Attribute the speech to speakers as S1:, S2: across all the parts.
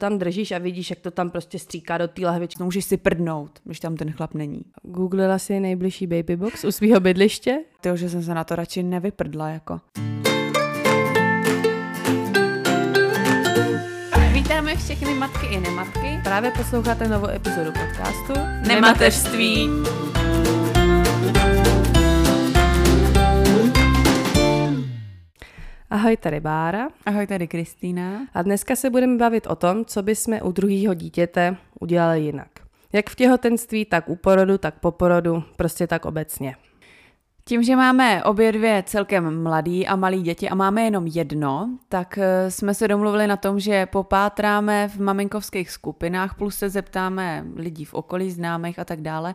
S1: tam držíš a vidíš, jak to tam prostě stříká do té lahvičky.
S2: Můžeš si prdnout, když tam ten chlap není.
S1: Googlila si nejbližší baby box u svého bydliště?
S2: Ty, že jsem se na to radši nevyprdla, jako.
S1: Vítáme všechny matky i nematky. Právě posloucháte novou epizodu podcastu
S2: Nemateřství.
S1: Ahoj, tady Bára.
S2: Ahoj, tady Kristýna.
S1: A dneska se budeme bavit o tom, co bychom u druhého dítěte udělali jinak. Jak v těhotenství, tak u porodu, tak po porodu, prostě tak obecně.
S2: Tím, že máme obě dvě celkem mladý a malý děti a máme jenom jedno, tak eh, jsme se domluvili na tom, že popátráme v maminkovských skupinách, plus se zeptáme lidí v okolí, známých a tak dále.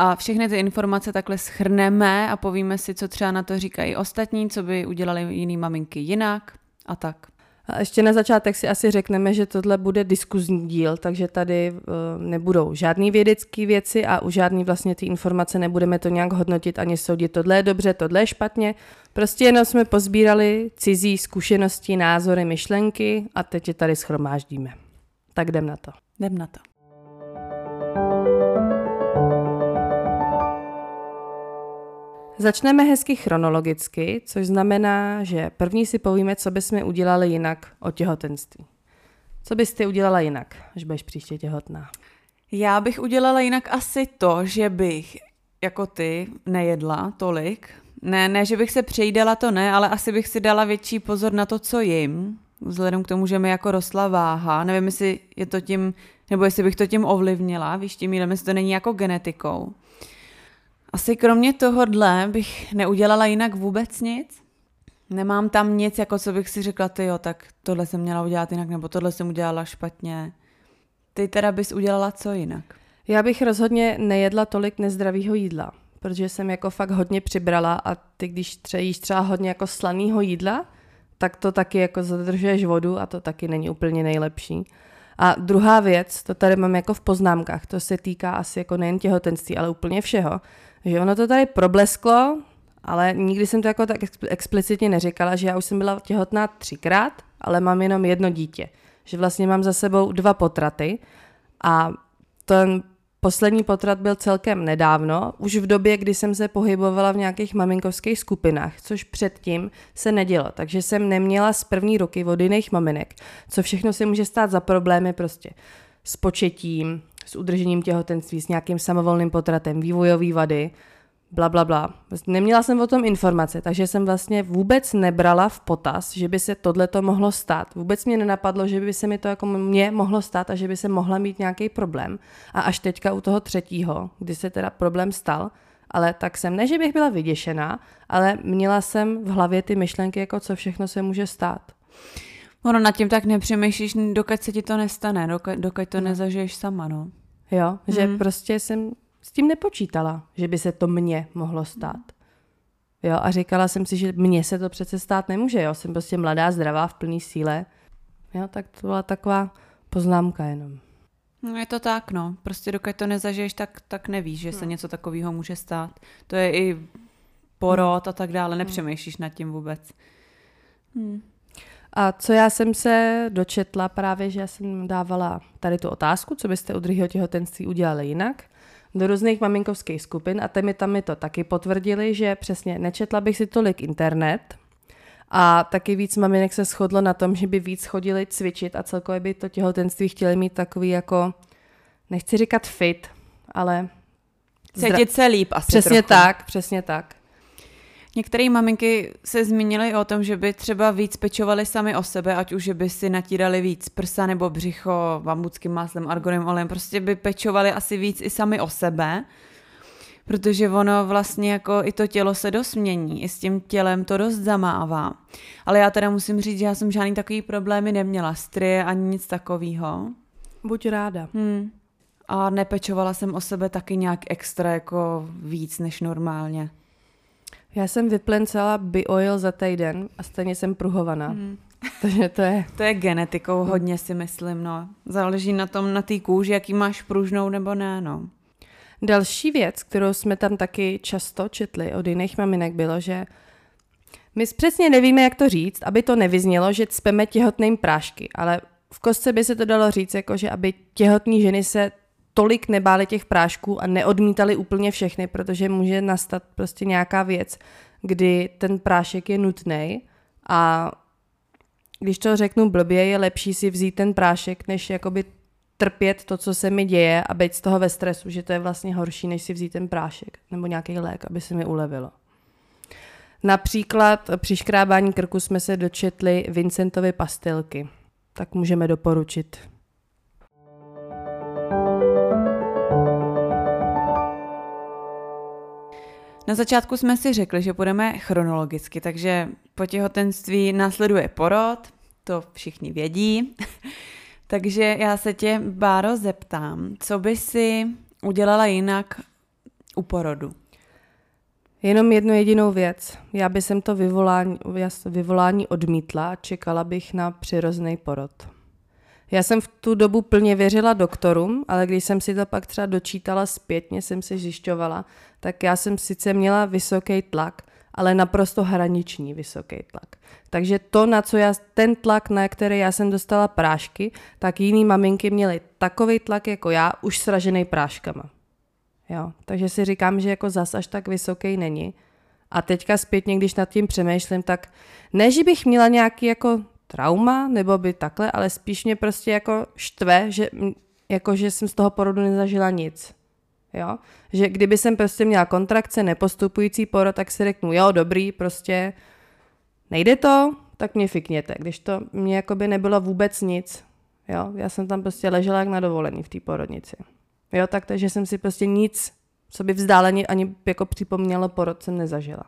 S2: A všechny ty informace takhle schrneme a povíme si, co třeba na to říkají ostatní, co by udělali jiný maminky jinak a tak.
S1: A ještě na začátek si asi řekneme, že tohle bude diskuzní díl, takže tady uh, nebudou žádné vědecké věci a u žádný vlastně ty informace nebudeme to nějak hodnotit ani soudit. Tohle je dobře, tohle je špatně. Prostě jenom jsme pozbírali cizí zkušenosti, názory, myšlenky a teď je tady schromáždíme. Tak jdem na to.
S2: Jdem na to.
S1: Začneme hezky chronologicky, což znamená, že první si povíme, co bychom udělali jinak o těhotenství. Co bys ty udělala jinak, až budeš příště těhotná?
S2: Já bych udělala jinak asi to, že bych jako ty nejedla tolik. Ne, ne, že bych se přejídala, to ne, ale asi bych si dala větší pozor na to, co jim. Vzhledem k tomu, že mi jako rostla váha. Nevím, jestli je to tím, nebo jestli bych to tím ovlivnila, víš, tím jestli to není jako genetikou. Asi kromě tohohle bych neudělala jinak vůbec nic. Nemám tam nic, jako co bych si řekla, ty jo, tak tohle jsem měla udělat jinak, nebo tohle jsem udělala špatně. Ty teda bys udělala co jinak?
S1: Já bych rozhodně nejedla tolik nezdravého jídla, protože jsem jako fakt hodně přibrala a ty, když třeba jíš třeba hodně jako slaného jídla, tak to taky jako zadržuješ vodu a to taky není úplně nejlepší. A druhá věc, to tady mám jako v poznámkách, to se týká asi jako nejen těhotenství, ale úplně všeho, že ono to tady problesklo, ale nikdy jsem to jako tak explicitně neříkala, že já už jsem byla těhotná třikrát, ale mám jenom jedno dítě. Že vlastně mám za sebou dva potraty a ten poslední potrat byl celkem nedávno, už v době, kdy jsem se pohybovala v nějakých maminkovských skupinách, což předtím se nedělo, takže jsem neměla z první roky od jiných maminek, co všechno se může stát za problémy prostě s početím, s udržením těhotenství, s nějakým samovolným potratem, vývojové vady, bla, bla, bla. Neměla jsem o tom informace, takže jsem vlastně vůbec nebrala v potaz, že by se tohle to mohlo stát. Vůbec mě nenapadlo, že by se mi to jako mě mohlo stát a že by se mohla mít nějaký problém. A až teďka u toho třetího, kdy se teda problém stal, ale tak jsem, ne, že bych byla vyděšená, ale měla jsem v hlavě ty myšlenky, jako co všechno se může stát.
S2: Ono nad tím tak nepřemýšlíš, dokud se ti to nestane, dokud, dokud to no. nezažiješ sama, no.
S1: Jo, že hmm. prostě jsem s tím nepočítala, že by se to mně mohlo stát. Jo, a říkala jsem si, že mně se to přece stát nemůže, jo, jsem prostě mladá, zdravá, v plné síle. Jo, tak to byla taková poznámka jenom.
S2: No je to tak, no. Prostě dokud to nezažiješ, tak, tak nevíš, že se no. něco takového může stát. To je i porod a tak dále, hmm. nepřemýšlíš nad tím vůbec.
S1: Hmm. A co já jsem se dočetla právě, že já jsem dávala tady tu otázku, co byste u druhého těhotenství udělali jinak, do různých maminkovských skupin a mi tam mi to taky potvrdili, že přesně nečetla bych si tolik internet a taky víc maminek se shodlo na tom, že by víc chodili cvičit a celkově by to těhotenství chtěli mít takový jako, nechci říkat fit, ale...
S2: Cítit se líp asi
S1: Přesně
S2: trochu.
S1: tak, přesně tak.
S2: Některé maminky se zmínily o tom, že by třeba víc pečovali sami o sebe, ať už by si natírali víc prsa nebo břicho bambuckým máslem, argonem olejem, prostě by pečovali asi víc i sami o sebe, protože ono vlastně jako i to tělo se dost mění, i s tím tělem to dost zamává. Ale já teda musím říct, že já jsem žádný takový problémy neměla, strie ani nic takového.
S1: Buď ráda.
S2: Hmm. A nepečovala jsem o sebe taky nějak extra jako víc než normálně.
S1: Já jsem vyplencala oil za týden a stejně jsem pruhovaná. Hmm. Takže to je...
S2: To je genetikou hodně si myslím, no. Záleží na tom, na té kůži, jaký máš pružnou nebo ne, no.
S1: Další věc, kterou jsme tam taky často četli od jiných maminek, bylo, že my přesně nevíme, jak to říct, aby to nevyznělo, že cpeme těhotným prášky, ale v kostce by se to dalo říct, jako že aby těhotní ženy se tolik nebály těch prášků a neodmítali úplně všechny, protože může nastat prostě nějaká věc, kdy ten prášek je nutný a když to řeknu blbě, je lepší si vzít ten prášek, než jakoby trpět to, co se mi děje a být z toho ve stresu, že to je vlastně horší, než si vzít ten prášek nebo nějaký lék, aby se mi ulevilo. Například při škrábání krku jsme se dočetli Vincentovy pastilky. Tak můžeme doporučit.
S2: Na začátku jsme si řekli, že půjdeme chronologicky, takže po těhotenství následuje porod, to všichni vědí. takže já se tě, Báro, zeptám, co by si udělala jinak u porodu?
S1: Jenom jednu jedinou věc. Já bych to vyvolání, vyvolání odmítla a čekala bych na přirozený porod. Já jsem v tu dobu plně věřila doktorům, ale když jsem si to pak třeba dočítala zpětně, jsem si zjišťovala, tak já jsem sice měla vysoký tlak, ale naprosto hraniční vysoký tlak. Takže to, na co já, ten tlak, na který já jsem dostala prášky, tak jiný maminky měly takový tlak jako já, už sražený práškama. Jo, takže si říkám, že jako zas až tak vysoký není. A teďka zpětně, když nad tím přemýšlím, tak ne, že bych měla nějaký jako trauma, nebo by takhle, ale spíš mě prostě jako štve, že, jako, že jsem z toho porodu nezažila nic. Jo? Že kdyby jsem prostě měla kontrakce, nepostupující porod, tak si řeknu, jo, dobrý, prostě nejde to, tak mě fikněte. Když to mě jako by nebylo vůbec nic. Jo? Já jsem tam prostě ležela jak na dovolený v té porodnici. Jo, tak takže jsem si prostě nic, co by vzdáleně ani jako připomnělo porod, jsem nezažila.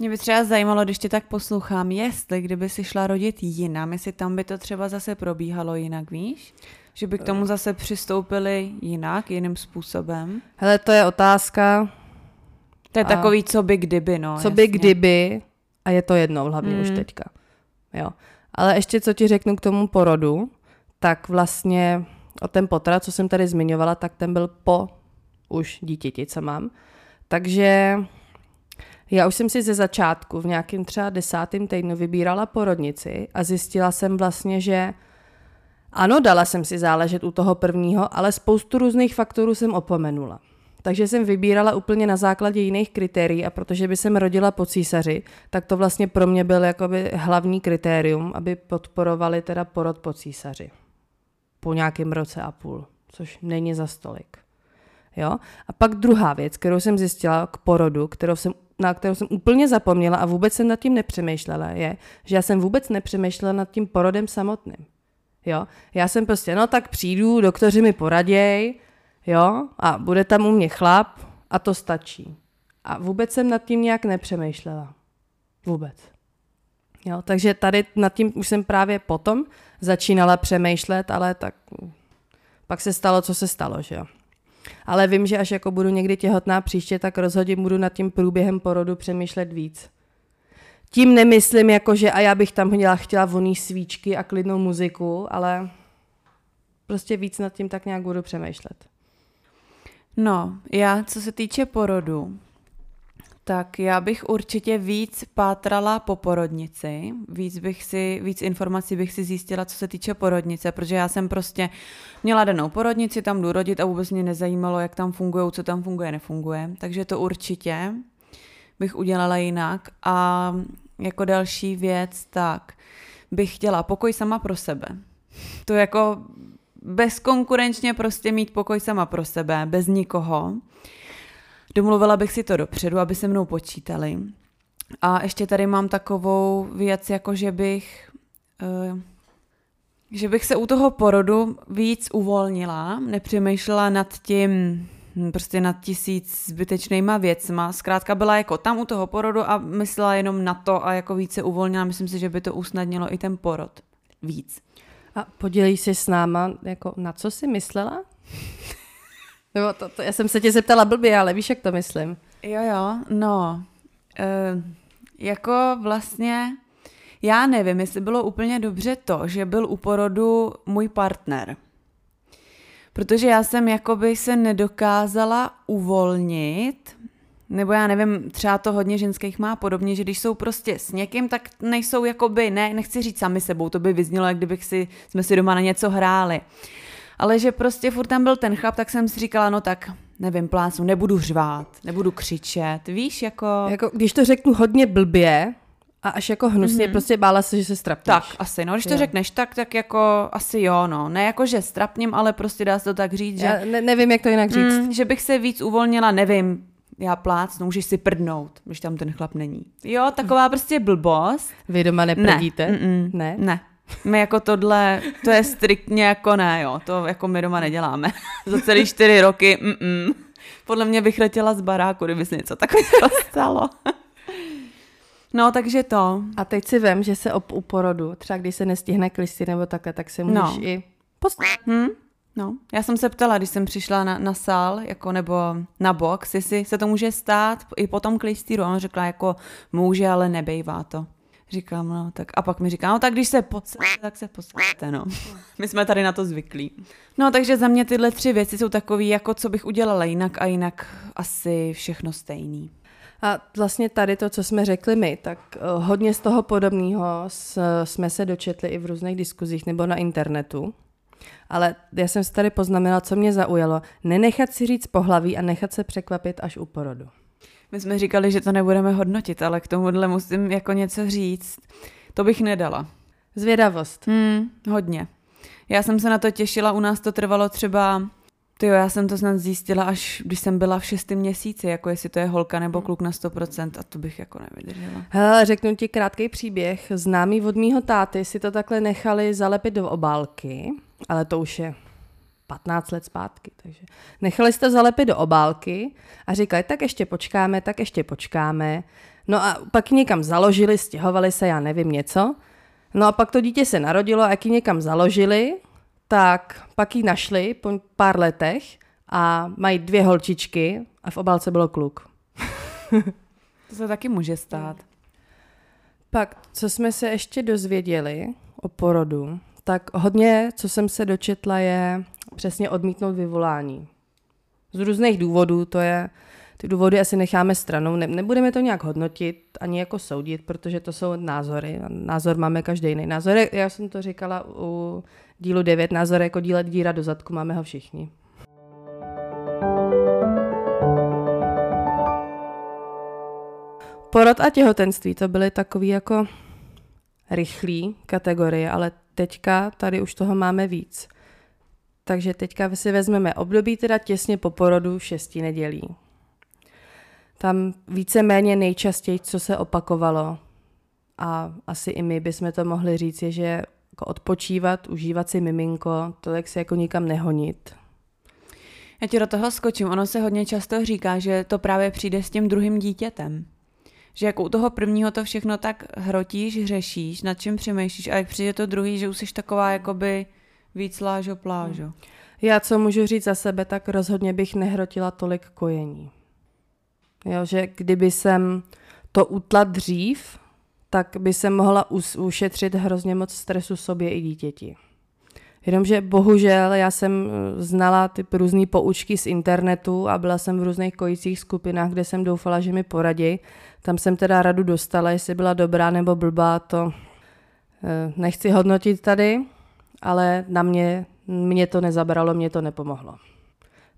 S2: Mě by třeba zajímalo, když tě tak poslouchám, jestli kdyby si šla rodit jinam, jestli tam by to třeba zase probíhalo jinak, víš? Že by k tomu zase přistoupili jinak, jiným způsobem?
S1: Hele, to je otázka.
S2: To je a takový, co by kdyby, no.
S1: Co jasně. by kdyby, a je to jedno hlavně mm. už teďka. Jo. Ale ještě co ti řeknu k tomu porodu, tak vlastně o ten potrat, co jsem tady zmiňovala, tak ten byl po už dítěti, co mám. Takže já už jsem si ze začátku v nějakém třeba desátém týdnu vybírala porodnici a zjistila jsem vlastně, že ano, dala jsem si záležet u toho prvního, ale spoustu různých faktorů jsem opomenula. Takže jsem vybírala úplně na základě jiných kritérií a protože by jsem rodila po císaři, tak to vlastně pro mě byl jakoby hlavní kritérium, aby podporovali teda porod po císaři. Po nějakém roce a půl, což není za stolik. Jo? A pak druhá věc, kterou jsem zjistila k porodu, kterou jsem na kterou jsem úplně zapomněla a vůbec jsem nad tím nepřemýšlela, je, že já jsem vůbec nepřemýšlela nad tím porodem samotným. Jo? Já jsem prostě, no tak přijdu, doktoři mi poraděj, jo, a bude tam u mě chlap a to stačí. A vůbec jsem nad tím nějak nepřemýšlela. Vůbec. Jo, takže tady nad tím už jsem právě potom začínala přemýšlet, ale tak pak se stalo, co se stalo, že jo. Ale vím, že až jako budu někdy těhotná příště, tak rozhodně budu nad tím průběhem porodu přemýšlet víc. Tím nemyslím jako, že a já bych tam chtěla, chtěla voný svíčky a klidnou muziku, ale prostě víc nad tím tak nějak budu přemýšlet.
S2: No, já co se týče porodu, tak já bych určitě víc pátrala po porodnici, víc bych si, víc informací bych si zjistila, co se týče porodnice, protože já jsem prostě měla danou porodnici, tam jdu rodit a vůbec mě nezajímalo, jak tam fungují, co tam funguje, nefunguje, takže to určitě bych udělala jinak a jako další věc, tak bych chtěla pokoj sama pro sebe. To jako bezkonkurenčně prostě mít pokoj sama pro sebe, bez nikoho. Domluvila bych si to dopředu, aby se mnou počítali. A ještě tady mám takovou věc, jako že bych, uh, že bych se u toho porodu víc uvolnila, nepřemýšlela nad tím, hm, prostě nad tisíc zbytečnýma věcma. Zkrátka byla jako tam u toho porodu a myslela jenom na to a jako více uvolnila. Myslím si, že by to usnadnilo i ten porod víc.
S1: A podělí se s náma, jako na co jsi myslela? Nebo to, to, já jsem se tě zeptala blbě, ale víš, jak to myslím.
S2: Jo, jo, no. E, jako vlastně, já nevím, jestli bylo úplně dobře to, že byl u porodu můj partner. Protože já jsem jakoby se nedokázala uvolnit Nebo já nevím, třeba to hodně ženských má podobně, že když jsou prostě s někým, tak nejsou jakoby, ne, nechci říct sami sebou, to by vyznělo, jak kdybych si, jsme si doma na něco hráli. Ale že prostě furt tam byl ten chlap, tak jsem si říkala, no tak nevím, plácnu, nebudu řvát, nebudu křičet, víš, jako...
S1: Jako, když to řeknu hodně blbě a až jako hnusně, mm-hmm. prostě bála se, že se strapníš.
S2: Tak, asi, no, když to jo. řekneš tak, tak jako asi jo, no. Ne jako, že strapním, ale prostě dá se to tak říct, že... Já
S1: ne, nevím, jak to jinak říct.
S2: Mm, že bych se víc uvolnila, nevím, já plácnu, můžeš si prdnout, když tam ten chlap není. Jo, taková prostě blbost.
S1: Vy doma neprdíte?
S2: Ne, ne. ne. My jako tohle, to je striktně jako ne, jo, to jako my doma neděláme. Za celý čtyři roky, mm-mm. Podle mě bych letěla z baráku, kdyby se něco takového stalo. No, takže to.
S1: A teď si vem, že se op, u porodu, třeba když se nestihne klisty nebo takhle, tak se můžeš no. i post...
S2: Hmm? No, já jsem se ptala, když jsem přišla na, na sál, jako nebo na box, jestli se to může stát i po tom klistýru. A on řekla, jako může, ale nebejvá to. Říkám, no tak a pak mi říká, no tak když se podsete, tak se podsete, no. My jsme tady na to zvyklí. No takže za mě tyhle tři věci jsou takové, jako co bych udělala jinak a jinak asi všechno stejný.
S1: A vlastně tady to, co jsme řekli my, tak eh, hodně z toho podobného jsme se dočetli i v různých diskuzích nebo na internetu. Ale já jsem si tady poznamenala, co mě zaujalo. Nenechat si říct pohlaví a nechat se překvapit až u porodu.
S2: My jsme říkali, že to nebudeme hodnotit, ale k tomuhle musím jako něco říct. To bych nedala.
S1: Zvědavost.
S2: Hmm, hodně. Já jsem se na to těšila, u nás to trvalo třeba Jo, já jsem to snad zjistila, až když jsem byla v šestém měsíci, jako jestli to je holka nebo kluk na 100% a to bych jako nevydržela.
S1: Hele, řeknu ti krátký příběh. Známý od mýho táty si to takhle nechali zalepit do obálky, ale to už je 15 let zpátky. Takže nechali jste zalepit do obálky a říkali, tak ještě počkáme, tak ještě počkáme. No a pak někam založili, stěhovali se, já nevím, něco. No a pak to dítě se narodilo a jak ji někam založili, tak pak ji našli po pár letech a mají dvě holčičky a v obálce bylo kluk.
S2: to se taky může stát.
S1: Pak, co jsme se ještě dozvěděli o porodu, tak hodně, co jsem se dočetla, je přesně odmítnout vyvolání. Z různých důvodů, to je, ty důvody asi necháme stranou, ne, nebudeme to nějak hodnotit, ani jako soudit, protože to jsou názory. Názor máme každý jiný. Názor, já jsem to říkala u dílu 9, názor jako dílet díra do zadku, máme ho všichni. Porod a těhotenství to byly takový jako rychlý kategorie, ale teďka tady už toho máme víc. Takže teďka si vezmeme období teda těsně po porodu šesti nedělí. Tam víceméně nejčastěji, co se opakovalo, a asi i my bychom to mohli říct, je, že jako odpočívat, užívat si miminko, tolik se jako nikam nehonit.
S2: Já ti do toho skočím. Ono se hodně často říká, že to právě přijde s tím druhým dítětem. Že jako u toho prvního to všechno tak hrotíš, řešíš, nad čím přemýšlíš a jak přijde to druhý, že už jsi taková jakoby víc lážo plážo.
S1: Já co můžu říct za sebe, tak rozhodně bych nehrotila tolik kojení. Jo, že kdyby jsem to utla dřív, tak by se mohla ušetřit hrozně moc stresu sobě i dítěti. Jenomže bohužel já jsem eh, znala ty různé poučky z internetu a byla jsem v různých kojících skupinách, kde jsem doufala, že mi poradí. Tam jsem teda radu dostala, jestli byla dobrá nebo blbá, to eh, nechci hodnotit tady, ale na mě, mě to nezabralo, mě to nepomohlo.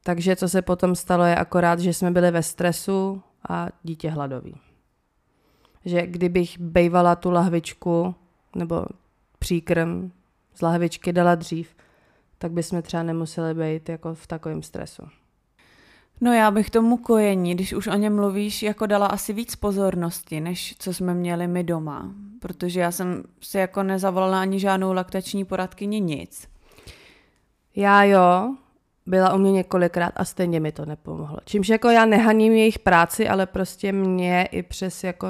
S1: Takže co se potom stalo je akorát, že jsme byli ve stresu a dítě hladový. Že kdybych bejvala tu lahvičku nebo příkrm z lahvičky dala dřív, tak bychom třeba nemuseli být jako v takovém stresu.
S2: No já bych tomu kojení, když už o něm mluvíš, jako dala asi víc pozornosti, než co jsme měli my doma. Protože já jsem si jako nezavolala ani žádnou laktační poradkyni, nic.
S1: Já jo, byla u mě několikrát a stejně mi to nepomohlo. Čímž jako já nehaním jejich práci, ale prostě mě i přes jako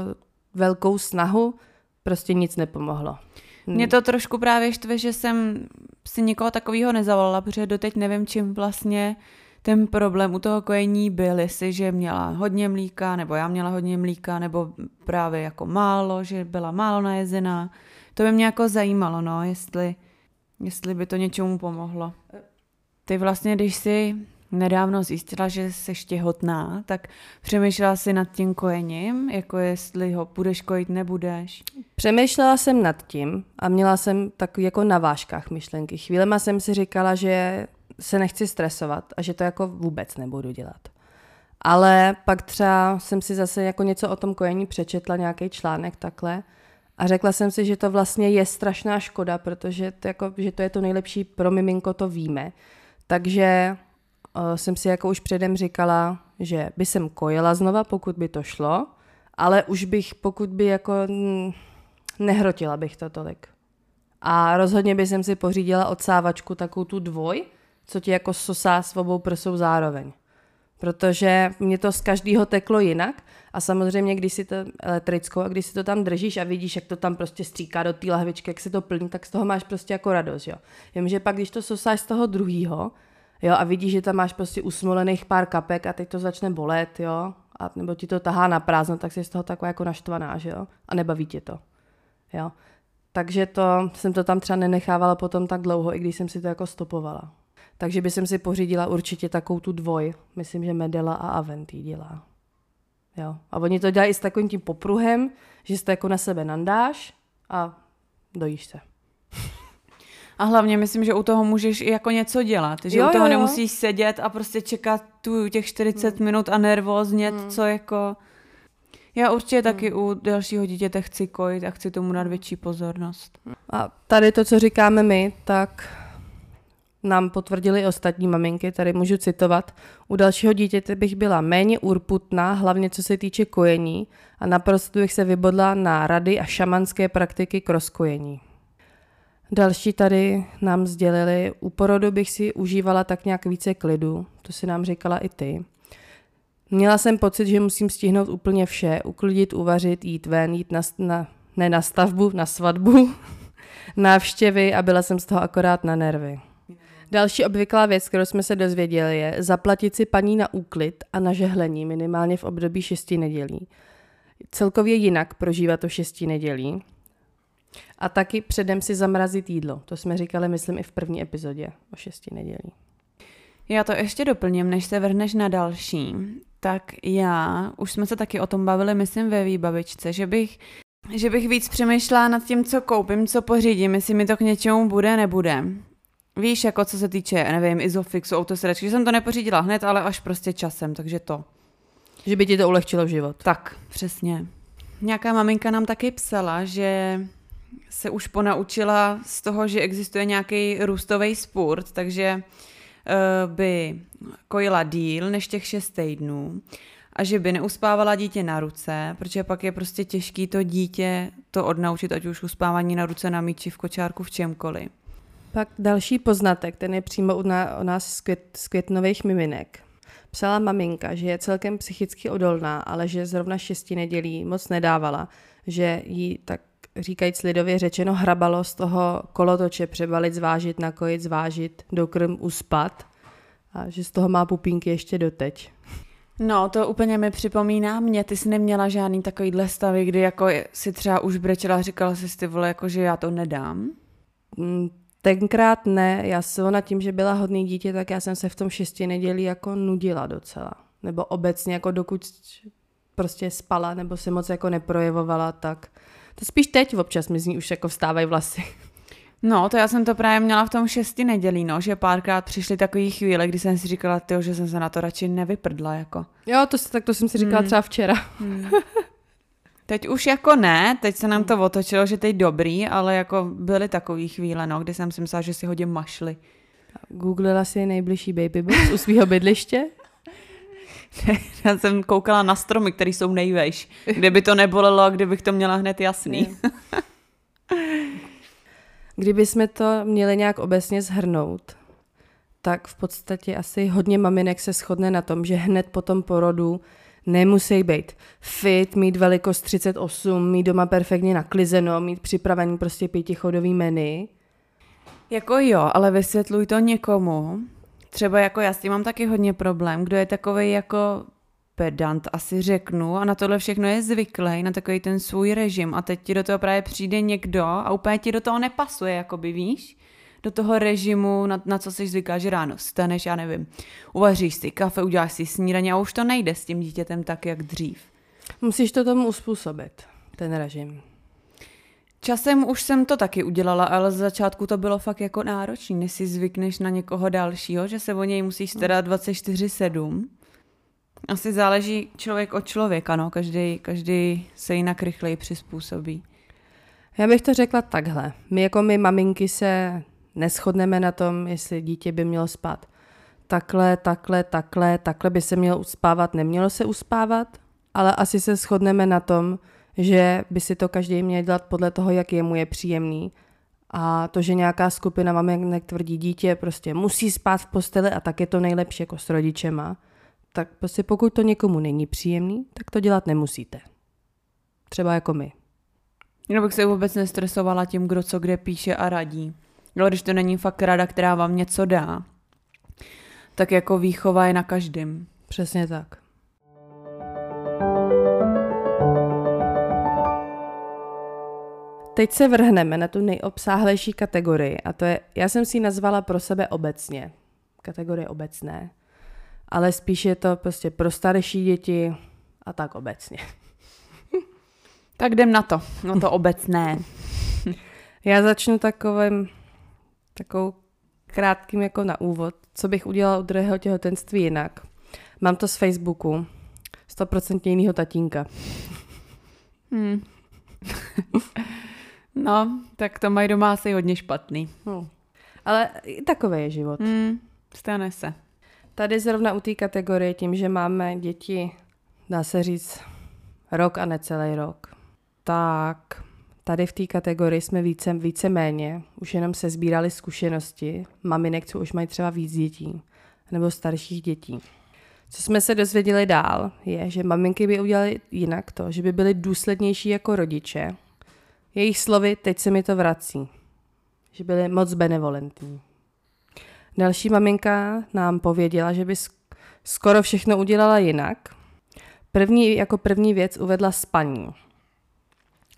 S1: velkou snahu prostě nic nepomohlo.
S2: Mě to trošku právě štve, že jsem si nikoho takového nezavolala, protože doteď nevím, čím vlastně ten problém u toho kojení byl, jestli, že měla hodně mlíka, nebo já měla hodně mlíka, nebo právě jako málo, že byla málo najezená. To by mě jako zajímalo, no, jestli, jestli by to něčemu pomohlo. Ty vlastně, když jsi nedávno zjistila, že jsi těhotná, tak přemýšlela si nad tím kojením, jako jestli ho budeš kojit, nebudeš?
S1: Přemýšlela jsem nad tím a měla jsem takový jako na vážkách myšlenky. Chvílema jsem si říkala, že se nechci stresovat a že to jako vůbec nebudu dělat. Ale pak třeba jsem si zase jako něco o tom kojení přečetla, nějaký článek takhle a řekla jsem si, že to vlastně je strašná škoda, protože to, jako, že to je to nejlepší pro miminko, to víme. Takže uh, jsem si jako už předem říkala, že by jsem kojila znova, pokud by to šlo, ale už bych, pokud by jako nehrotila bych to tolik. A rozhodně bych jsem si pořídila odsávačku, takovou tu dvoj, co ti jako sosá s obou prsou zároveň. Protože mě to z každého teklo jinak a samozřejmě, když si to elektrickou a když si to tam držíš a vidíš, jak to tam prostě stříká do té lahvičky, jak se to plní, tak z toho máš prostě jako radost, jo. Jenže pak, když to sosáš z toho druhého, jo, a vidíš, že tam máš prostě usmolených pár kapek a teď to začne bolet, jo, a nebo ti to tahá na prázdno, tak jsi z toho taková jako naštvaná, že jo, a nebaví tě to, jo. Takže to, jsem to tam třeba nenechávala potom tak dlouho, i když jsem si to jako stopovala. Takže by jsem si pořídila určitě takovou tu dvoj. Myslím, že Medela a Aventý dělá. Jo. A oni to dělají i s takovým tím popruhem, že si to jako na sebe nandáš a dojíš se.
S2: A hlavně myslím, že u toho můžeš i jako něco dělat, že jo, u toho jo, jo. nemusíš sedět a prostě čekat tu těch 40 hmm. minut a nervóznět, hmm. co jako... Já určitě hmm. taky u dalšího dítěte chci kojit a chci tomu dát větší pozornost.
S1: A tady to, co říkáme my, tak nám potvrdili ostatní maminky, tady můžu citovat. U dalšího dítěte bych byla méně urputná, hlavně co se týče kojení a naprosto bych se vybodla na rady a šamanské praktiky k rozkojení. Další tady nám sdělili, u porodu bych si užívala tak nějak více klidu, to si nám říkala i ty. Měla jsem pocit, že musím stihnout úplně vše, uklidit, uvařit, jít ven, jít na, na ne na stavbu, na svatbu, návštěvy a byla jsem z toho akorát na nervy. Další obvyklá věc, kterou jsme se dozvěděli, je zaplatit si paní na úklid a na žehlení minimálně v období šesti nedělí. Celkově jinak prožívat to šesti nedělí. A taky předem si zamrazit jídlo. To jsme říkali, myslím, i v první epizodě o šesti nedělí.
S2: Já to ještě doplním, než se vrhneš na další. Tak já, už jsme se taky o tom bavili, myslím, ve výbavičce, že bych že bych víc přemýšlela nad tím, co koupím, co pořídím, jestli mi to k něčemu bude, nebude. Víš, jako co se týče, nevím, Isofixu, autosedačky, že jsem to nepořídila hned, ale až prostě časem, takže to.
S1: Že by ti to ulehčilo život.
S2: Tak, přesně. Nějaká maminka nám taky psala, že se už ponaučila z toho, že existuje nějaký růstový sport, takže uh, by kojila díl než těch šest týdnů a že by neuspávala dítě na ruce, protože pak je prostě těžký to dítě to odnaučit, ať už uspávání na ruce, na míči, v kočárku, v čemkoliv.
S1: Pak další poznatek, ten je přímo u, nás z, květ, z květnových miminek. Psala maminka, že je celkem psychicky odolná, ale že zrovna šesti nedělí moc nedávala, že jí tak říkajíc lidově řečeno hrabalo z toho kolotoče přebalit, zvážit, nakojit, zvážit, dokrm, uspat a že z toho má pupínky ještě doteď.
S2: No, to úplně mi připomíná mě, ty jsi neměla žádný takovýhle stavy, kdy jako si třeba už brečela a říkala si ty vole, jako že já to nedám?
S1: Mm, Tenkrát ne, já se ona tím, že byla hodný dítě, tak já jsem se v tom šesti nedělí jako nudila docela. Nebo obecně, jako dokud prostě spala nebo se moc jako neprojevovala, tak to spíš teď občas mi z ní už jako vstávají vlasy.
S2: No, to já jsem to právě měla v tom šesti nedělí, no, že párkrát přišly takové chvíle, kdy jsem si říkala, tyjo, že jsem se na to radši nevyprdla, jako.
S1: Jo, to, tak to jsem si říkala hmm. třeba včera. Hmm.
S2: Teď už jako ne, teď se nám to hmm. otočilo, že teď dobrý, ale jako byly takové chvíle, no, kdy jsem si myslela, že si hodně mašli.
S1: Googlila si nejbližší baby box u svého bydliště?
S2: Já jsem koukala na stromy, které jsou nejvejš. Kdyby to nebolelo, kdybych to měla hned jasný.
S1: Kdyby jsme to měli nějak obecně zhrnout, tak v podstatě asi hodně maminek se shodne na tom, že hned po tom porodu nemusí být fit, mít velikost 38, mít doma perfektně naklizeno, mít připravený prostě pětichodový menu.
S2: Jako jo, ale vysvětluj to někomu. Třeba jako já s tím mám taky hodně problém, kdo je takový jako pedant, asi řeknu, a na tohle všechno je zvyklý, na takový ten svůj režim a teď ti do toho právě přijde někdo a úplně ti do toho nepasuje, jako by víš? Do toho režimu, na, na co jsi zvyklá, že ráno staneš, já nevím, uvaříš si kafe, uděláš si snídaně a už to nejde s tím dítětem tak, jak dřív.
S1: Musíš to tomu uspůsobit, ten režim.
S2: Časem už jsem to taky udělala, ale z začátku to bylo fakt jako náročné, než si zvykneš na někoho dalšího, že se o něj musíš starat 24-7. Asi záleží člověk od člověka, no. Každý, každý se jinak rychleji přizpůsobí.
S1: Já bych to řekla takhle. My jako my maminky se neschodneme na tom, jestli dítě by mělo spát takhle, takhle, takhle, takhle by se mělo uspávat, nemělo se uspávat, ale asi se shodneme na tom, že by si to každý měl dělat podle toho, jak je mu je příjemný. A to, že nějaká skupina maminek tvrdí dítě prostě musí spát v posteli a tak je to nejlepší jako s rodičema, tak prostě pokud to někomu není příjemný, tak to dělat nemusíte. Třeba jako my.
S2: Já bych se vůbec nestresovala tím, kdo co kde píše a radí. No, když to není fakt rada, která vám něco dá, tak jako výchova je na každém.
S1: Přesně tak. Teď se vrhneme na tu nejobsáhlejší kategorii a to je, já jsem si ji nazvala pro sebe obecně, kategorie obecné, ale spíš je to prostě pro starší děti a tak obecně.
S2: Tak jdem na to, no to obecné.
S1: Já začnu takovým, takovou krátkým jako na úvod, co bych udělala u druhého těhotenství jinak. Mám to z Facebooku, 100% jinýho tatínka.
S2: Hmm. no, tak to mají doma asi hodně špatný.
S1: Hmm. Ale i takový je život.
S2: Hmm, stane se.
S1: Tady zrovna u té kategorie tím, že máme děti, dá se říct, rok a necelý rok, tak tady v té kategorii jsme více, více méně, už jenom se sbírali zkušenosti maminek, co už mají třeba víc dětí, nebo starších dětí. Co jsme se dozvěděli dál, je, že maminky by udělali jinak to, že by byly důslednější jako rodiče. Jejich slovy, teď se mi to vrací, že byly moc benevolentní. Další maminka nám pověděla, že by skoro všechno udělala jinak. První, jako první věc uvedla spaní.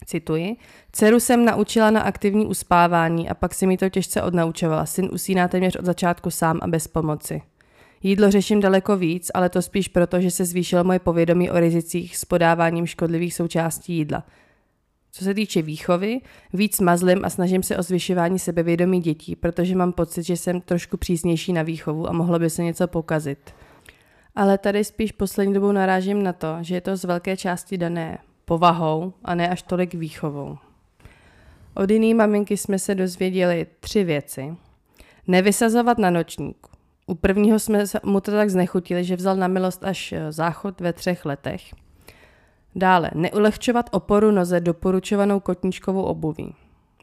S1: Cituji. Dceru jsem naučila na aktivní uspávání a pak si mi to těžce odnaučovala. Syn usíná téměř od začátku sám a bez pomoci. Jídlo řeším daleko víc, ale to spíš proto, že se zvýšilo moje povědomí o rizicích s podáváním škodlivých součástí jídla. Co se týče výchovy, víc mazlim a snažím se o zvyšování sebevědomí dětí, protože mám pocit, že jsem trošku přísnější na výchovu a mohlo by se něco pokazit. Ale tady spíš poslední dobou narážím na to, že je to z velké části dané povahou a ne až tolik výchovou. Od jiné maminky jsme se dozvěděli tři věci. Nevysazovat na nočník. U prvního jsme mu to tak znechutili, že vzal na milost až eh, záchod ve třech letech. Dále, neulehčovat oporu noze doporučovanou kotníčkovou obuví.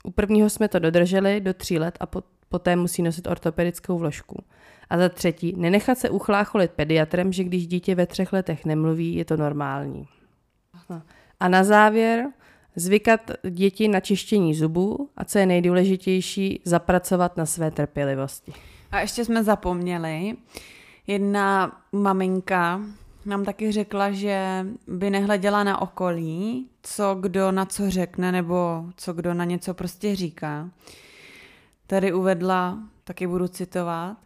S1: U prvního jsme to dodrželi do tří let a poté musí nosit ortopedickou vložku. A za třetí, nenechat se uchlácholit pediatrem, že když dítě ve třech letech nemluví, je to normální. No. A na závěr zvykat děti na čištění zubů a co je nejdůležitější, zapracovat na své trpělivosti.
S2: A ještě jsme zapomněli, jedna maminka nám taky řekla, že by nehleděla na okolí, co kdo na co řekne, nebo co kdo na něco prostě říká. Tady uvedla, taky budu citovat,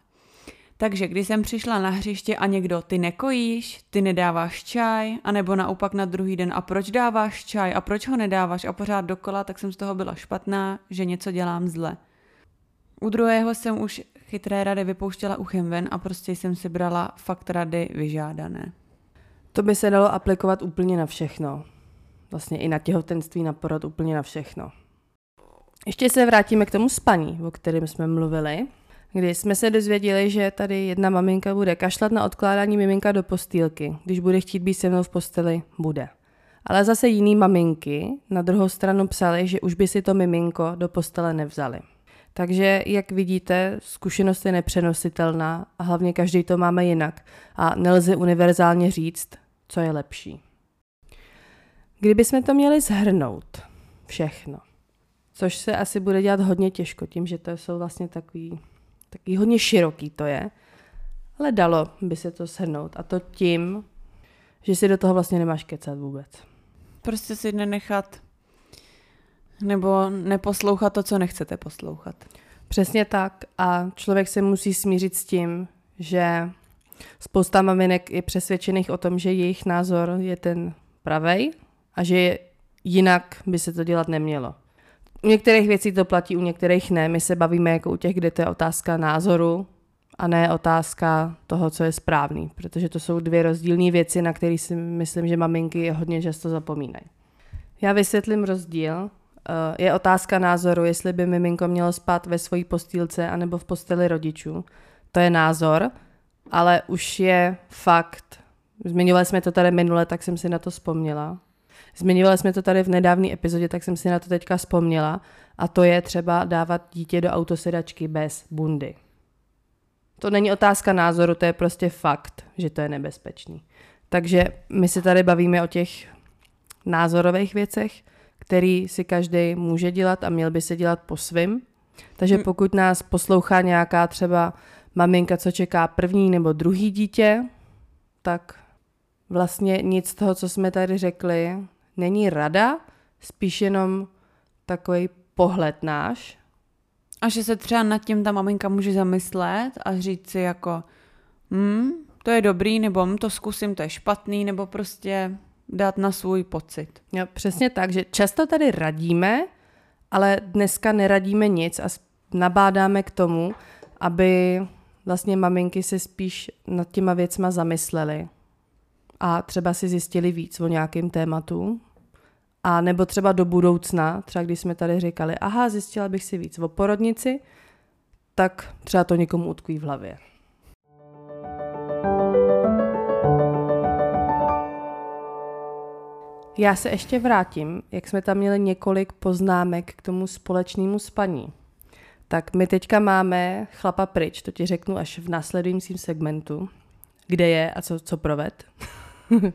S2: takže když jsem přišla na hřiště a někdo, ty nekojíš, ty nedáváš čaj, anebo naopak na druhý den, a proč dáváš čaj, a proč ho nedáváš, a pořád dokola, tak jsem z toho byla špatná, že něco dělám zle. U druhého jsem už chytré rady vypouštěla uchem ven a prostě jsem si brala fakt rady vyžádané.
S1: To by se dalo aplikovat úplně na všechno. Vlastně i na těhotenství, na porod, úplně na všechno. Ještě se vrátíme k tomu spaní, o kterém jsme mluvili kdy jsme se dozvěděli, že tady jedna maminka bude kašlat na odkládání miminka do postýlky. Když bude chtít být se mnou v posteli, bude. Ale zase jiný maminky na druhou stranu psali, že už by si to miminko do postele nevzali. Takže, jak vidíte, zkušenost je nepřenositelná a hlavně každý to máme jinak a nelze univerzálně říct, co je lepší. Kdybychom to měli zhrnout, všechno, což se asi bude dělat hodně těžko tím, že to jsou vlastně takový Taky hodně široký to je, ale dalo by se to shrnout. A to tím, že si do toho vlastně nemáš kecat vůbec.
S2: Prostě si nenechat nebo neposlouchat to, co nechcete poslouchat.
S1: Přesně tak a člověk se musí smířit s tím, že spousta maminek je přesvědčených o tom, že jejich názor je ten pravej a že jinak by se to dělat nemělo. U některých věcí to platí, u některých ne. My se bavíme jako u těch, kde to je otázka názoru a ne otázka toho, co je správný, protože to jsou dvě rozdílné věci, na které si myslím, že maminky hodně často zapomínají. Já vysvětlím rozdíl. Eh, je otázka názoru, jestli by miminko mělo spát ve své postýlce anebo v posteli rodičů. To je názor, ale už je fakt. Zmiňovali jsme to tady minule, tak jsem si na to vzpomněla. Zmiňovali jsme to tady v nedávné epizodě, tak jsem si na to teďka vzpomněla. A to je třeba dávat dítě do autosedačky bez bundy. To není otázka názoru, to je prostě fakt, že to je nebezpečný. Takže my se tady bavíme o těch názorových věcech, který si každý může dělat a měl by se dělat po svým. Takže hmm. pokud nás poslouchá nějaká třeba maminka, co čeká první nebo druhý dítě, tak vlastně nic z toho, co jsme tady řekli, není rada, spíš jenom takový pohled náš.
S2: A že se třeba nad tím ta maminka může zamyslet a říct si jako, hm, to je dobrý, nebo hm, to zkusím, to je špatný, nebo prostě dát na svůj pocit.
S1: Jo, přesně tak, že často tady radíme, ale dneska neradíme nic a nabádáme k tomu, aby vlastně maminky se spíš nad těma věcma zamyslely a třeba si zjistili víc o nějakém tématu. A nebo třeba do budoucna, třeba když jsme tady říkali, aha, zjistila bych si víc o porodnici, tak třeba to někomu utkví v hlavě. Já se ještě vrátím, jak jsme tam měli několik poznámek k tomu společnému spaní. Tak my teďka máme chlapa pryč, to ti řeknu až v následujícím segmentu, kde je a co, co proved.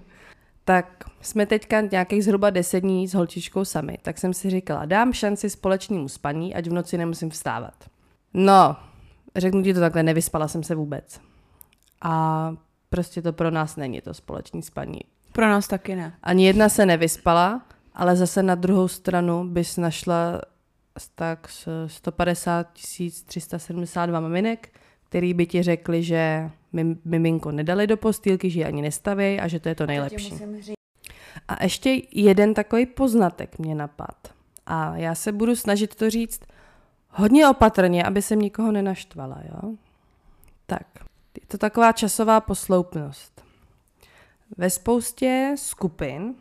S1: tak jsme teďka nějakých zhruba deset dní s holčičkou sami, tak jsem si říkala, dám šanci společnému spaní, ať v noci nemusím vstávat. No, řeknu ti to takhle, nevyspala jsem se vůbec. A prostě to pro nás není to společné spaní.
S2: Pro nás taky ne.
S1: Ani jedna se nevyspala, ale zase na druhou stranu bys našla tak 150 372 maminek, který by ti řekli, že miminko nedali do postýlky, že ji ani nestavějí a že to je to nejlepší. A ještě jeden takový poznatek mě napad. A já se budu snažit to říct hodně opatrně, aby se nikoho nenaštvala. Jo? Tak, je to taková časová posloupnost. Ve spoustě skupin,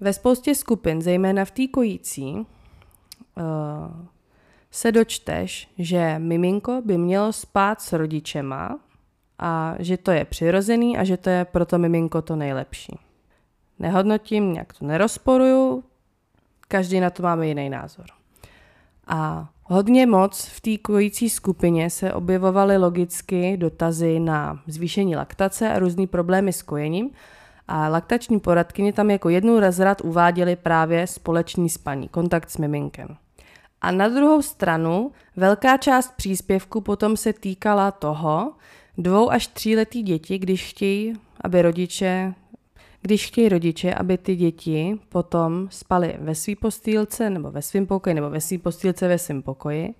S1: ve spoustě skupin, zejména v té kojící, uh, se dočteš, že miminko by mělo spát s rodičema a že to je přirozený a že to je pro to miminko to nejlepší. Nehodnotím, nějak to nerozporuju, každý na to máme jiný názor. A hodně moc v té kojící skupině se objevovaly logicky dotazy na zvýšení laktace a různé problémy s kojením a laktační poradkyně tam jako jednu razrad uváděly právě společný spaní, kontakt s miminkem. A na druhou stranu velká část příspěvku potom se týkala toho, dvou až tříletý děti, když chtějí, aby rodiče, když chtějí rodiče, aby ty děti potom spaly ve své postýlce nebo ve svém pokoji nebo ve své postýlce ve svém pokoji,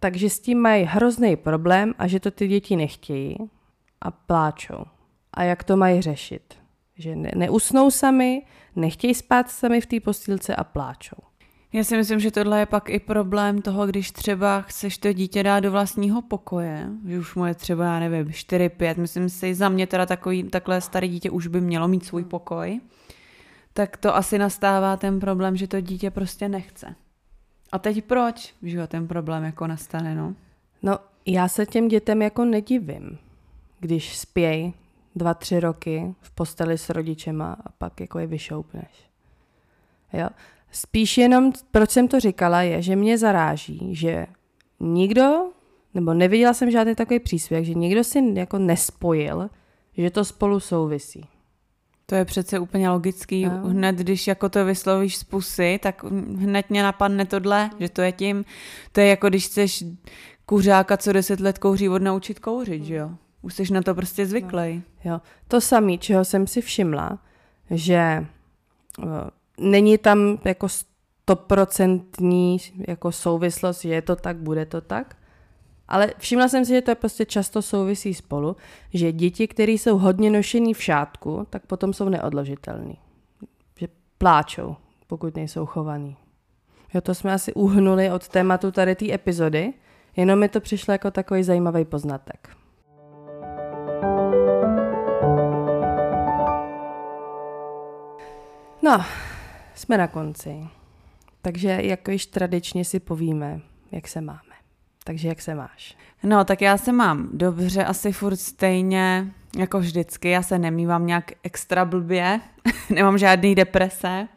S1: takže s tím mají hrozný problém a že to ty děti nechtějí a pláčou. A jak to mají řešit? Že ne, neusnou sami, nechtějí spát sami v té postýlce a pláčou.
S2: Já si myslím, že tohle je pak i problém toho, když třeba chceš to dítě dát do vlastního pokoje, že už mu je třeba, já nevím, 4-5, myslím si, za mě teda takový, takhle staré dítě už by mělo mít svůj pokoj, tak to asi nastává ten problém, že to dítě prostě nechce. A teď proč, že ten problém jako nastane, no?
S1: No, já se těm dětem jako nedivím, když spějí dva, tři roky v posteli s rodičema a pak jako je vyšoupneš. Jo? Spíš jenom, proč jsem to říkala, je, že mě zaráží, že nikdo, nebo neviděla jsem žádný takový příspěvek, že nikdo si jako nespojil, že to spolu souvisí.
S2: To je přece úplně logický. No. Hned, když jako to vyslovíš z pusy, tak hned mě napadne tohle, že to je tím. To je jako když chceš kuřáka, co deset let kouří, odnaučit kouřit, že jo? Už jsi na to prostě zvyklý.
S1: No. Jo. To samé, čeho jsem si všimla, že eh, není tam jako stoprocentní jako souvislost, že je to tak, bude to tak, Ale všimla jsem si, že to prostě často souvisí spolu, že děti, které jsou hodně nošený v šátku, tak potom jsou neodložitelný. Že pláčou, pokud nejsou chovaný. Jo, to jsme asi uhnuli od tématu tady té epizody, jenom mi to přišlo jako takový zajímavý poznatek. No, jsme na konci. Takže jako již tradičně si povíme, jak se máme. Takže jak se máš?
S2: No, tak já se mám dobře, asi furt stejně jako vždycky. Já se nemývám nějak extra blbě, nemám žádný deprese.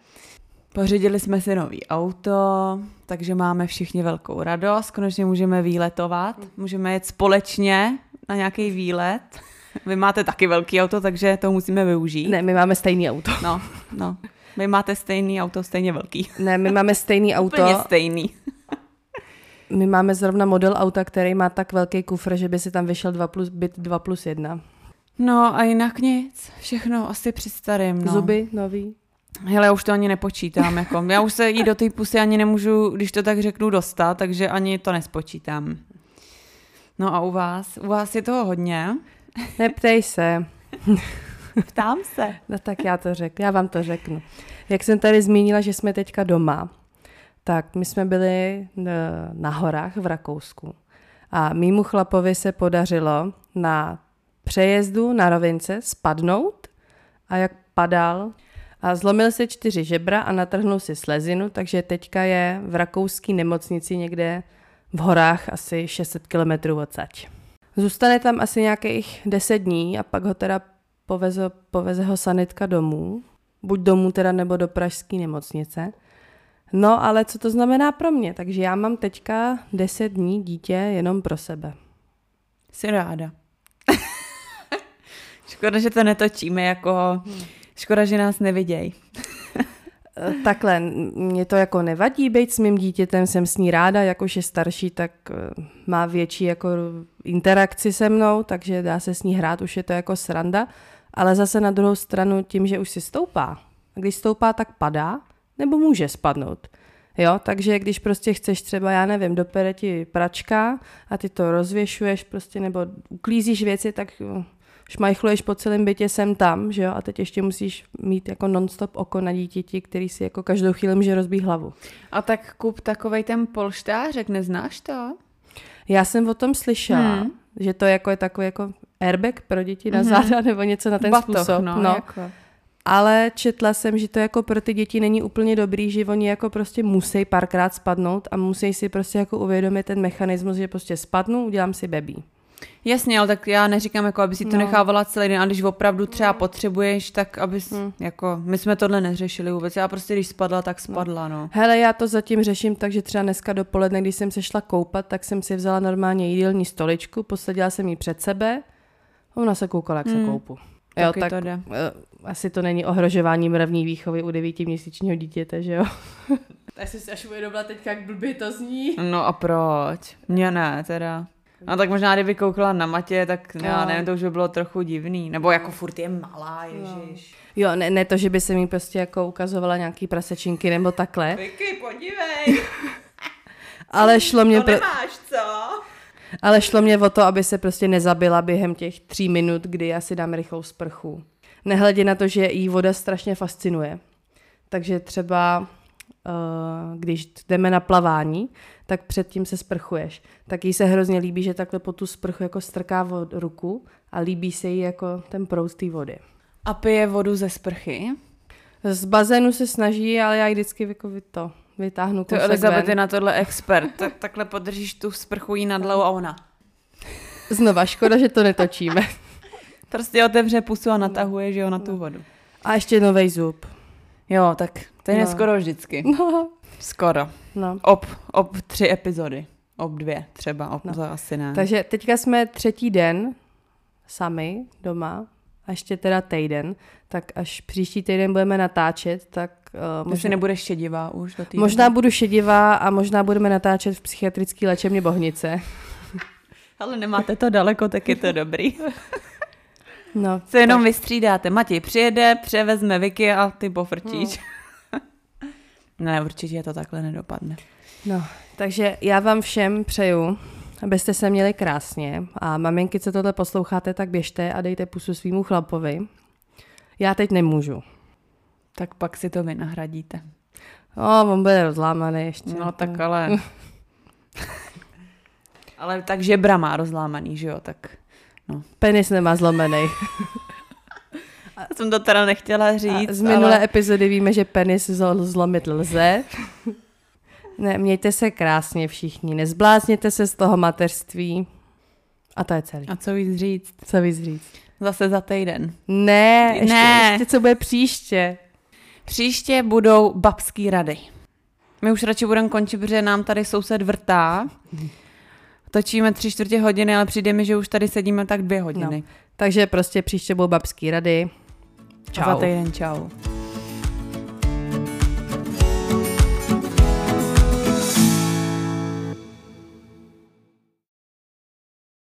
S2: Pořídili jsme si nový auto, takže máme všichni velkou radost. Konečně můžeme výletovat, můžeme jet společně na nějaký výlet. Vy máte taky velký auto, takže to musíme využít.
S1: Ne, my máme stejný auto.
S2: No, no. Vy máte stejný auto, stejně velký.
S1: Ne, my máme stejný auto.
S2: Úplně stejný.
S1: My máme zrovna model auta, který má tak velký kufr, že by si tam vyšel 2 plus, byt 2 plus 1.
S2: No a jinak nic. Všechno asi při starým. No.
S1: Zuby nový.
S2: Hele, já už to ani nepočítám. Jako. Já už se jí do té pusy ani nemůžu, když to tak řeknu, dostat, takže ani to nespočítám. No a u vás? U vás je toho hodně?
S1: Neptej se.
S2: Ptám se.
S1: No tak já to řeknu, já vám to řeknu. Jak jsem tady zmínila, že jsme teďka doma, tak my jsme byli eh, na horách v Rakousku. A mýmu chlapovi se podařilo na přejezdu na rovince spadnout a jak padal a zlomil se čtyři žebra a natrhnul si slezinu, takže teďka je v rakouské nemocnici někde v horách asi 600 kilometrů odsaď. Zůstane tam asi nějakých 10 dní a pak ho teda poveze, poveze ho sanitka domů, buď domů teda nebo do pražské nemocnice. No ale co to znamená pro mě? Takže já mám teďka 10 dní dítě jenom pro sebe.
S2: Jsi ráda. Škoda, že to netočíme jako... Škoda, že nás nevidějí.
S1: Eh, takhle, mě to jako nevadí být s mým dítětem, jsem s ní ráda, jakož je starší, tak eh, má větší jako interakci se mnou, takže dá se s ní hrát, už je to jako sranda, ale zase na druhou stranu tím, že už si stoupá. Když stoupá, tak padá, nebo může spadnout. Jo, takže když prostě chceš třeba, já nevím, dopere ti pračka a ty to rozvěšuješ prostě nebo uklízíš věci, tak šmajchluješ po celém bytě sem tam, že jo, a teď ještě musíš mít jako non-stop oko na dítěti, který si jako každou chvíli může rozbít hlavu.
S2: A tak kup takovej ten polštářek, neznáš to?
S1: Já jsem o tom slyšela, hmm. že to jako je takový jako airbag pro děti na záda hmm. nebo něco na ten
S2: Batoh,
S1: způsob.
S2: No, no. Jako.
S1: Ale četla jsem, že to jako pro ty děti není úplně dobrý, že oni jako prostě musí párkrát spadnout a musí si prostě jako uvědomit ten mechanismus, že prostě spadnu, udělám si bebí.
S2: Jasně, ale tak já neříkám, jako aby si to no. nechávala celý den, a když opravdu třeba potřebuješ, tak aby, hmm. jako, my jsme tohle neřešili vůbec, já prostě když spadla, tak spadla, no.
S1: Hele, já to zatím řeším tak, že třeba dneska dopoledne, když jsem se šla koupat, tak jsem si vzala normálně jídelní stoličku, posadila jsem ji před sebe, ona se koukala, jak hmm. se koupu. Jo,
S2: Taky
S1: tak
S2: to jde.
S1: uh, asi to není ohrožování mravní výchovy u devítiměsíčního dítěte, že jo? tak jsem si až uvědomila teď, jak blbě to zní.
S2: No a proč? Mně ne, teda. No tak možná, kdyby koukala na Matě, tak já
S1: Jo.
S2: nevím, to už by bylo trochu divný. Nebo jako furt je malá, ježiš.
S1: Jo, ne, ne to, že by se mi prostě jako ukazovala nějaký prasečinky nebo takhle,
S2: Vicky, podívej,
S1: ale šlo mě, pro,
S2: nemáš, co?
S1: Ale šlo mě o to, aby se prostě nezabila během těch tří minut, kdy já si dám rychlou sprchu. Nehledě na to, že jí voda strašně fascinuje. Takže třeba, uh, když jdeme na plavání, tak předtím se sprchuješ. Tak jí se hrozně líbí, že takhle po tu sprchu jako strká vod, ruku a líbí se jí jako ten proud té vody.
S2: A pije vodu ze sprchy?
S1: Z bazénu se snaží, ale já ji vždycky jako to vytáhnu
S2: To
S1: kousek
S2: Elizabeth
S1: ven.
S2: je na tohle expert. Tak, takhle podržíš tu sprchu jí nad hlavou a ona.
S1: Znova, škoda, že to netočíme.
S2: Prostě otevře pusu a natahuje, že jo, na tu vodu.
S1: A ještě nový zub.
S2: Jo, tak to je
S1: No.
S2: skoro vždycky.
S1: No,
S2: Skoro.
S1: no.
S2: Ob, ob tři epizody. Ob dvě třeba, ob
S1: No.
S2: to asi ne.
S1: Takže teďka jsme třetí den sami doma a ještě teda týden, tak až příští týden budeme natáčet, tak uh,
S2: Možná, nebudeš šedivá už do
S1: možná budu šedivá a možná budeme natáčet v psychiatrické léčebně Bohnice.
S2: Ale nemáte to daleko, tak je to dobrý.
S1: No,
S2: Se jenom vystřídáte. Matěj přijede, převezme Vicky a ty pofrčíš. ne, určitě to takhle nedopadne.
S1: No, takže já vám všem přeju, abyste se měli krásně. A maminky, co tohle posloucháte, tak běžte a dejte pusu svýmu chlapovi. Já teď nemůžu.
S2: Tak pak si to vy nahradíte.
S1: O, on bude rozlámaný ještě.
S2: No tak ale... ale tak žebra má rozlámaný, že jo, tak... No.
S1: Penis nemá zlomený.
S2: Jsem to teda nechtěla říct.
S1: A z minulé ale... epizody víme, že penis zlomit lze. ne, mějte se krásně všichni, nezblázněte se z toho mateřství. A to je celý.
S2: A co víc říct?
S1: Co víc říct?
S2: Zase za týden.
S1: Ne, ještě, ne. ještě co bude příště.
S2: Příště budou babský rady. My už radši budeme končit, protože nám tady soused vrtá. Točíme tři čtvrtě hodiny, ale přijde mi, že už tady sedíme tak dvě hodiny. No.
S1: Takže prostě příště budou babský rady.
S2: Čau. A za týden čau.